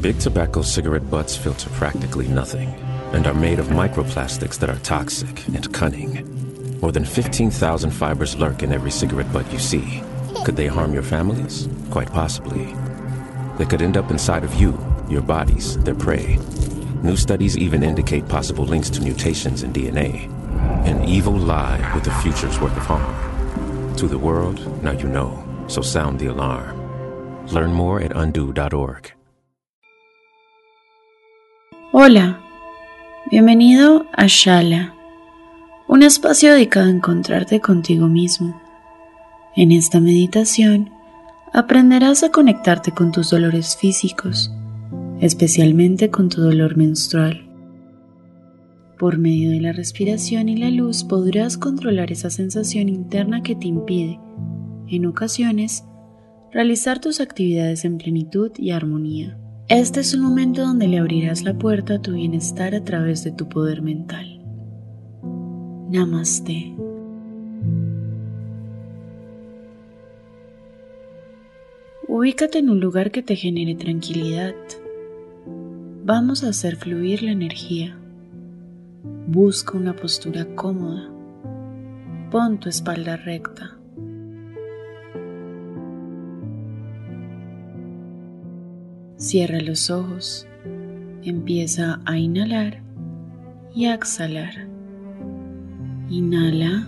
Big tobacco cigarette butts filter practically nothing and are made of microplastics that are toxic and cunning. More than 15,000 fibers lurk in every cigarette butt you see. Could they harm your families? Quite possibly. They could end up inside of you, your bodies, their prey. New studies even indicate possible links to mutations in DNA. An evil lie with a future's worth of harm. To the world, now you know, so sound the alarm. Learn more at undo.org. Hola, bienvenido a Shala, un espacio dedicado a encontrarte contigo mismo. En esta meditación aprenderás a conectarte con tus dolores físicos, especialmente con tu dolor menstrual. Por medio de la respiración y la luz podrás controlar esa sensación interna que te impide, en ocasiones, realizar tus actividades en plenitud y armonía. Este es un momento donde le abrirás la puerta a tu bienestar a través de tu poder mental. Namaste. Ubícate en un lugar que te genere tranquilidad. Vamos a hacer fluir la energía. Busca una postura cómoda. Pon tu espalda recta. Cierra los ojos. Empieza a inhalar y a exhalar. Inhala.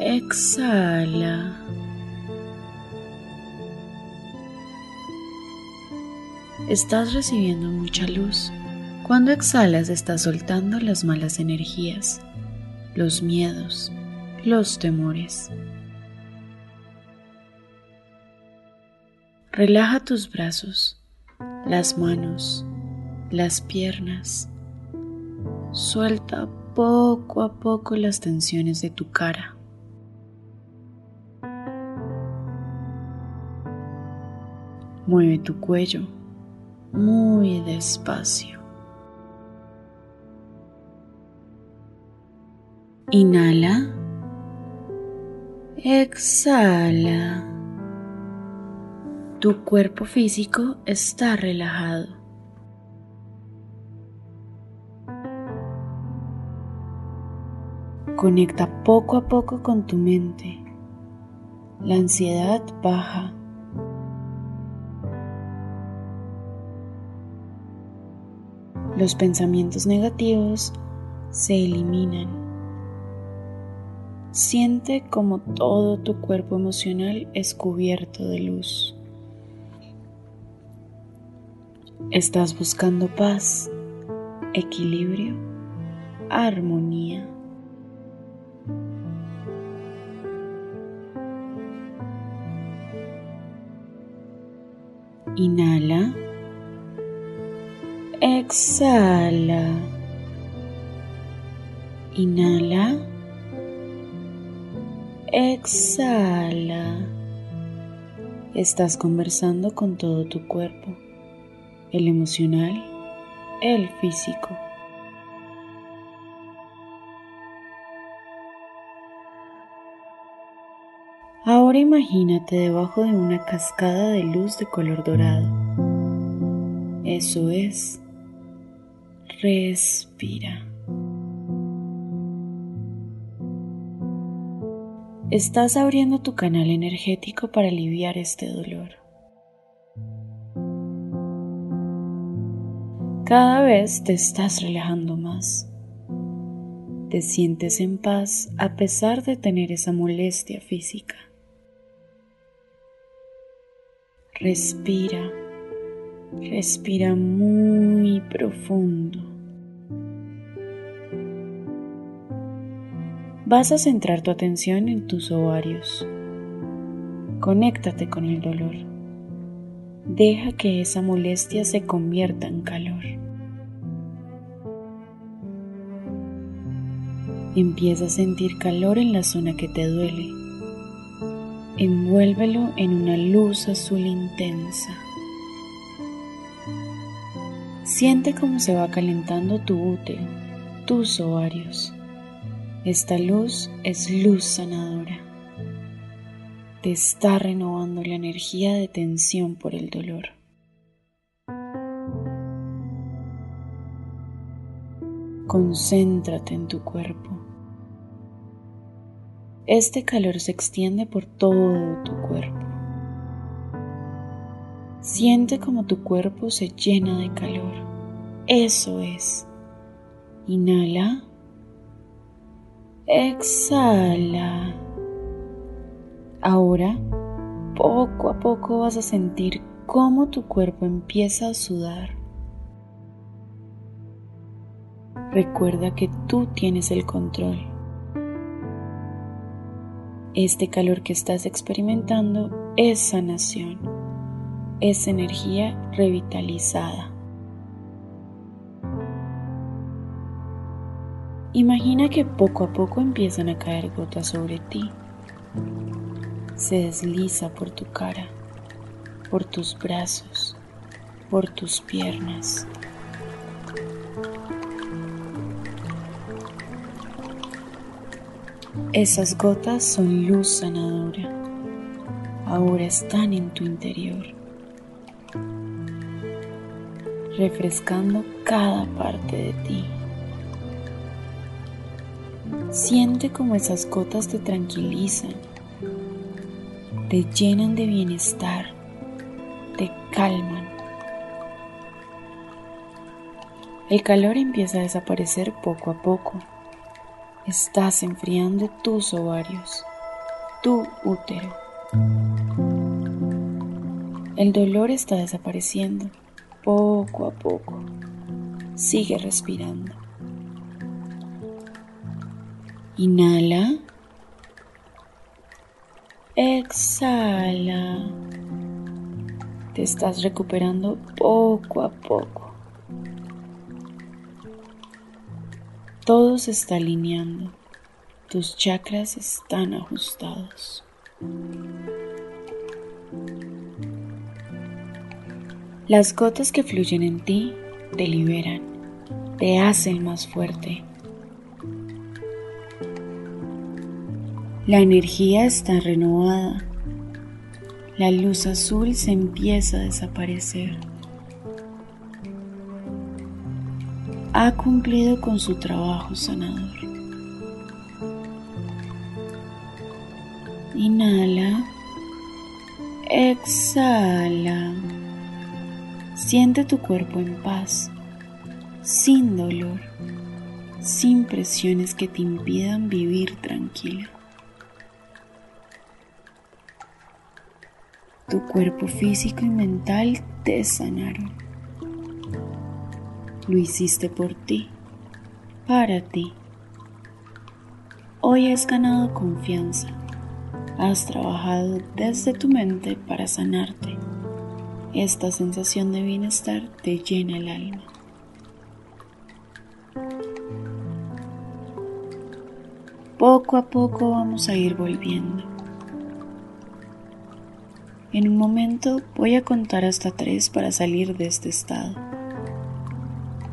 Exhala. Estás recibiendo mucha luz. Cuando exhalas estás soltando las malas energías, los miedos, los temores. Relaja tus brazos, las manos, las piernas. Suelta poco a poco las tensiones de tu cara. Mueve tu cuello muy despacio. Inhala. Exhala. Tu cuerpo físico está relajado. Conecta poco a poco con tu mente. La ansiedad baja. Los pensamientos negativos se eliminan. Siente como todo tu cuerpo emocional es cubierto de luz. Estás buscando paz, equilibrio, armonía. Inhala. Exhala. Inhala. Exhala. Estás conversando con todo tu cuerpo, el emocional, el físico. Ahora imagínate debajo de una cascada de luz de color dorado. Eso es. Respira. Estás abriendo tu canal energético para aliviar este dolor. Cada vez te estás relajando más. Te sientes en paz a pesar de tener esa molestia física. Respira, respira muy profundo. Vas a centrar tu atención en tus ovarios. Conéctate con el dolor. Deja que esa molestia se convierta en calor. Empieza a sentir calor en la zona que te duele. Envuélvelo en una luz azul intensa. Siente cómo se va calentando tu útero, tus ovarios. Esta luz es luz sanadora te está renovando la energía de tensión por el dolor. Concéntrate en tu cuerpo. Este calor se extiende por todo tu cuerpo. Siente como tu cuerpo se llena de calor. Eso es. Inhala. Exhala. Ahora, poco a poco vas a sentir cómo tu cuerpo empieza a sudar. Recuerda que tú tienes el control. Este calor que estás experimentando es sanación, es energía revitalizada. Imagina que poco a poco empiezan a caer gotas sobre ti se desliza por tu cara, por tus brazos, por tus piernas. Esas gotas son luz sanadora. Ahora están en tu interior, refrescando cada parte de ti. Siente como esas gotas te tranquilizan te llenan de bienestar, te calman. El calor empieza a desaparecer poco a poco. Estás enfriando tus ovarios, tu útero. El dolor está desapareciendo poco a poco. Sigue respirando. Inhala. Exhala. Te estás recuperando poco a poco. Todo se está alineando. Tus chakras están ajustados. Las gotas que fluyen en ti te liberan, te hacen más fuerte La energía está renovada. La luz azul se empieza a desaparecer. Ha cumplido con su trabajo sanador. Inhala. Exhala. Siente tu cuerpo en paz, sin dolor, sin presiones que te impidan vivir tranquila. Tu cuerpo físico y mental te sanaron. Lo hiciste por ti, para ti. Hoy has ganado confianza. Has trabajado desde tu mente para sanarte. Esta sensación de bienestar te llena el alma. Poco a poco vamos a ir volviendo en un momento voy a contar hasta tres para salir de este estado.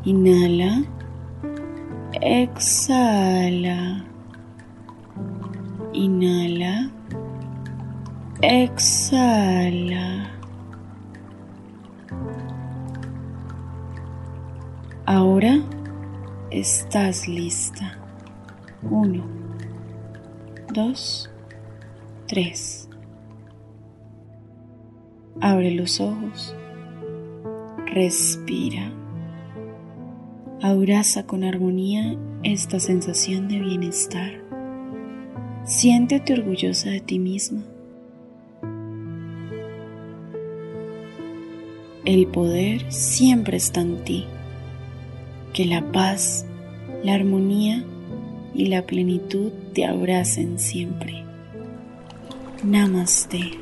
Inhala. Exhala. Inhala. Exhala. Ahora estás lista. Uno, dos, tres. Abre los ojos. Respira. Abraza con armonía esta sensación de bienestar. Siéntete orgullosa de ti misma. El poder siempre está en ti. Que la paz, la armonía y la plenitud te abracen siempre. Namaste.